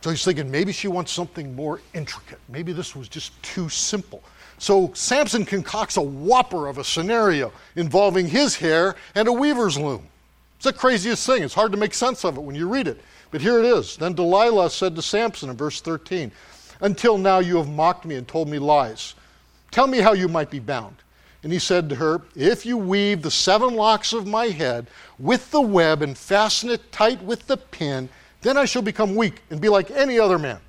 So he's thinking maybe she wants something more intricate. Maybe this was just too simple. So Samson concocts a whopper of a scenario involving his hair and a weaver's loom. It's the craziest thing. It's hard to make sense of it when you read it. But here it is. Then Delilah said to Samson in verse 13, Until now you have mocked me and told me lies. Tell me how you might be bound. And he said to her, If you weave the seven locks of my head with the web and fasten it tight with the pin, then I shall become weak and be like any other man.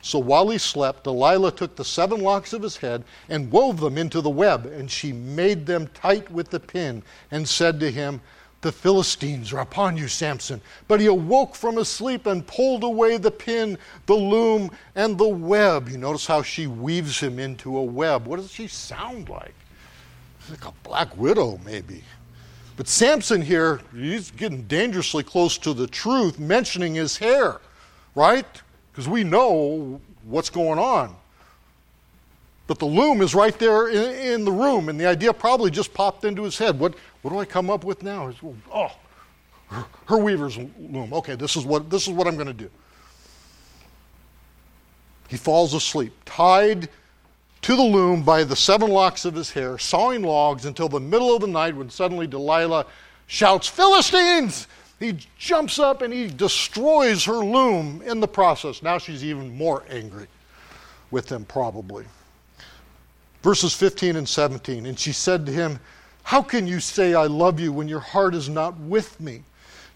So while he slept, Delilah took the seven locks of his head and wove them into the web, and she made them tight with the pin, and said to him, The Philistines are upon you, Samson. But he awoke from his sleep and pulled away the pin, the loom, and the web. You notice how she weaves him into a web. What does she sound like? Like a black widow, maybe. But Samson here, he's getting dangerously close to the truth, mentioning his hair, right? Because we know what's going on. But the loom is right there in, in, the room, and the idea probably just popped into his head. What, what do I come up with now? Oh, her, her weaver's loom. Okay, this is what, this is what I'm going to do. He falls asleep, tied to the loom by the seven locks of his hair, sawing logs until the middle of the night when suddenly Delilah shouts, Philistines! He jumps up and he destroys her loom in the process. Now she's even more angry with them, probably. Verses 15 and 17. And she said to him, How can you say I love you when your heart is not with me?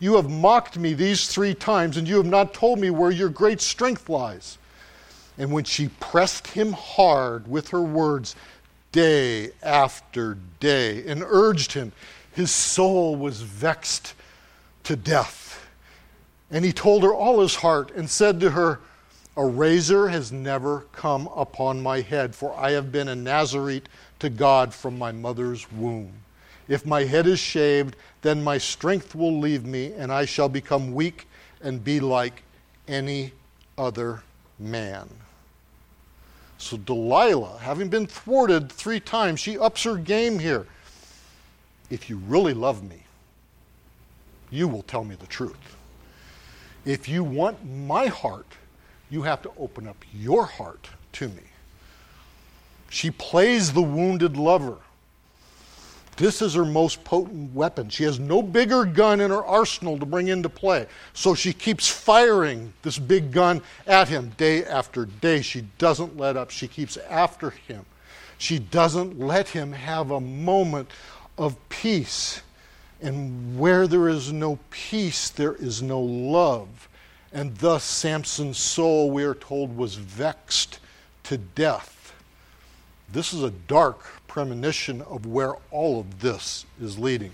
You have mocked me these three times, and you have not told me where your great strength lies. And when she pressed him hard with her words, day after day, and urged him, his soul was vexed to death. And he told her all his heart and said to her, A razor has never come upon my head, for I have been a Nazarite to God from my mother's womb. If my head is shaved, then my strength will leave me, and I shall become weak and be like any other man. So Delilah, having been thwarted three times, she ups her game here. If you really love me, you will tell me the truth. If you want my heart, you have to open up your heart to me. She plays the wounded lover. This is her most potent weapon. She has no bigger gun in her arsenal to bring into play. So she keeps firing this big gun at him day after day. She doesn't let up. She keeps after him. She doesn't let him have a moment of peace. And where there is no peace, there is no love. And thus, Samson's soul, we are told, was vexed to death. This is a dark premonition of where all of this is leading.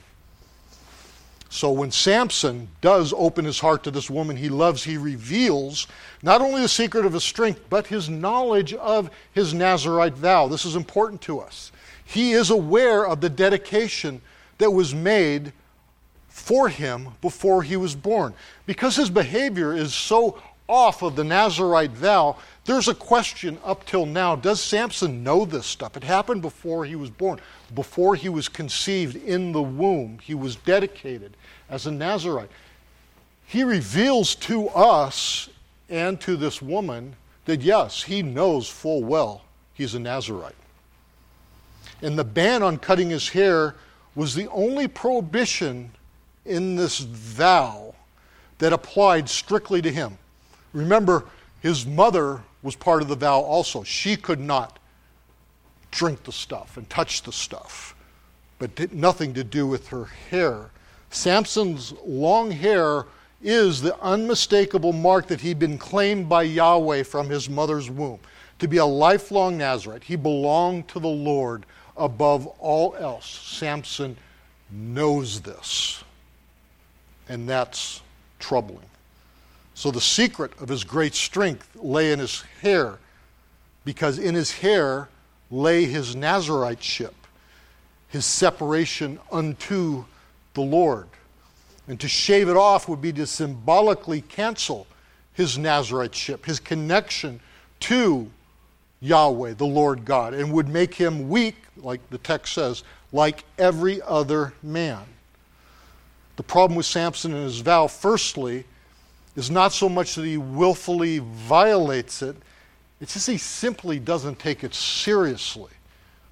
So when Samson does open his heart to this woman he loves, he reveals not only the secret of his strength, but his knowledge of his Nazarite vow. This is important to us. He is aware of the dedication that was made for him before he was born. Because his behavior is so off of the Nazarite vow, there's a question up till now does Samson know this stuff? It happened before he was born, before he was conceived in the womb. He was dedicated as a Nazarite. He reveals to us and to this woman that yes, he knows full well he's a Nazarite. And the ban on cutting his hair was the only prohibition in this vow that applied strictly to him. Remember, His mother was part of the vow also. She could not drink the stuff and touch the stuff, but nothing to do with her hair. Samson's long hair is the unmistakable mark that he'd been claimed by Yahweh from his mother's womb to be a lifelong Nazarite. He belonged to the Lord above all else. Samson knows this, and that's troubling. So the secret of his great strength lay in his hair, because in his hair lay his Nazariteship, his separation unto the Lord. And to shave it off would be to symbolically cancel his Nazariteship, his connection to Yahweh, the Lord God, and would make him weak, like the text says, like every other man. The problem with Samson and his vow, firstly, is not so much that he willfully violates it, it's just he simply doesn't take it seriously.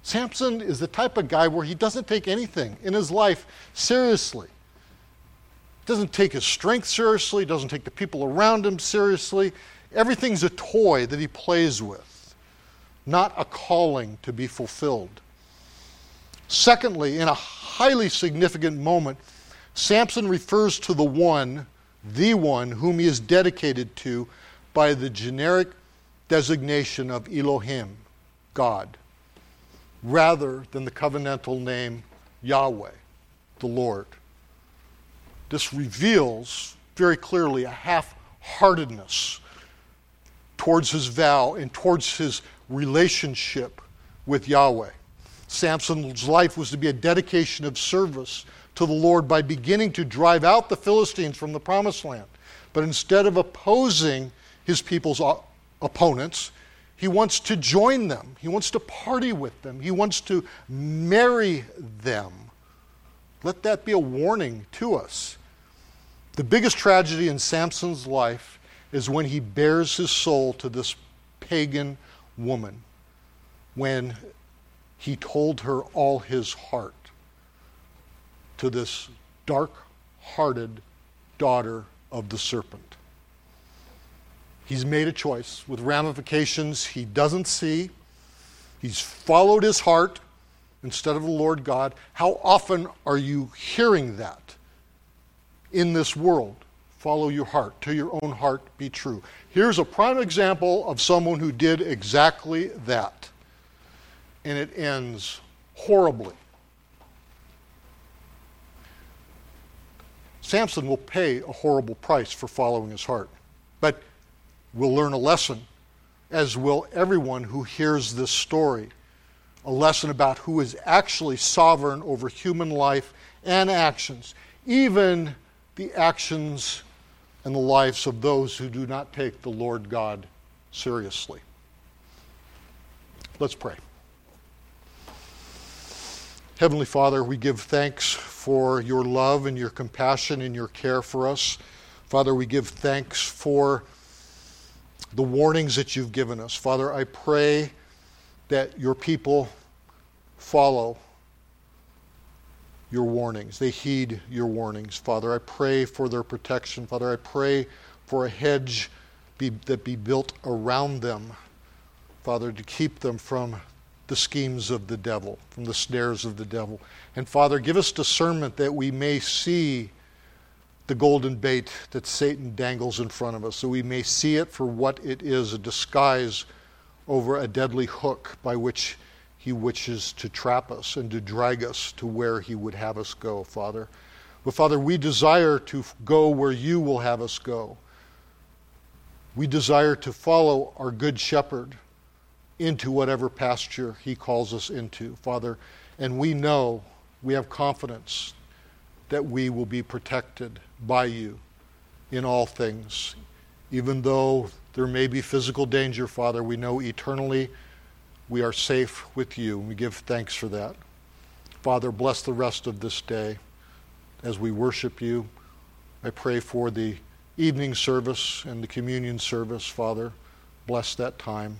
Samson is the type of guy where he doesn't take anything in his life seriously. Doesn't take his strength seriously, doesn't take the people around him seriously. Everything's a toy that he plays with, not a calling to be fulfilled. Secondly, in a highly significant moment, Samson refers to the one, the one, whom he is dedicated to by the generic designation of Elohim, God, rather than the covenantal name Yahweh, the Lord. This reveals very clearly a half heartedness towards his vow and towards his relationship with Yahweh. Samson's life was to be a dedication of service to the Lord by beginning to drive out the Philistines from the promised land. But instead of opposing his people's uh, opponents, he wants to join them. He wants to party with them. He wants to marry them. Let that be a warning to us. The biggest tragedy in Samson's life is when he bares his soul to this pagan woman, when he told her all his heart to this dark hearted daughter of the serpent. He's made a choice with ramifications he doesn't see. He's followed his heart instead of the Lord God. How often are you hearing that in this world? Follow your heart. To your own heart be true. Here's a prime example of someone who did exactly that and it ends horribly. Samson will pay a horrible price for following his heart, but will learn a lesson, as will everyone who hears this story. A lesson about who is actually sovereign over human life and actions, even the actions and the lives of those who do not take the Lord God seriously. Let's pray. Heavenly Father, we give thanks for your love and your compassion and your care for us. Father, we give thanks for the warnings that you've given us. Father, I pray that your people follow your warnings. They heed your warnings. Father, I pray for their protection. Father, I pray for a hedge be, that be built around them, Father, to keep them from the schemes of the devil, from the snares of the devil. And Father, give us discernment that we may see the golden bait that Satan dangles in front of us, so we may see it for what it is a disguise over a deadly hook by which he wishes to trap us and to drag us to where he would have us go, Father. But Father, we desire to go where you will have us go. We desire to follow our good shepherd into whatever pasture He calls us into, Father. And we know, we have confidence that we will be protected by you in all things. Even though there may be physical danger, Father, we know eternally we are safe with you. and We give thanks for that. Father, bless the rest of this day as we worship you. I pray for the evening service and the communion service, Father. Bless that time.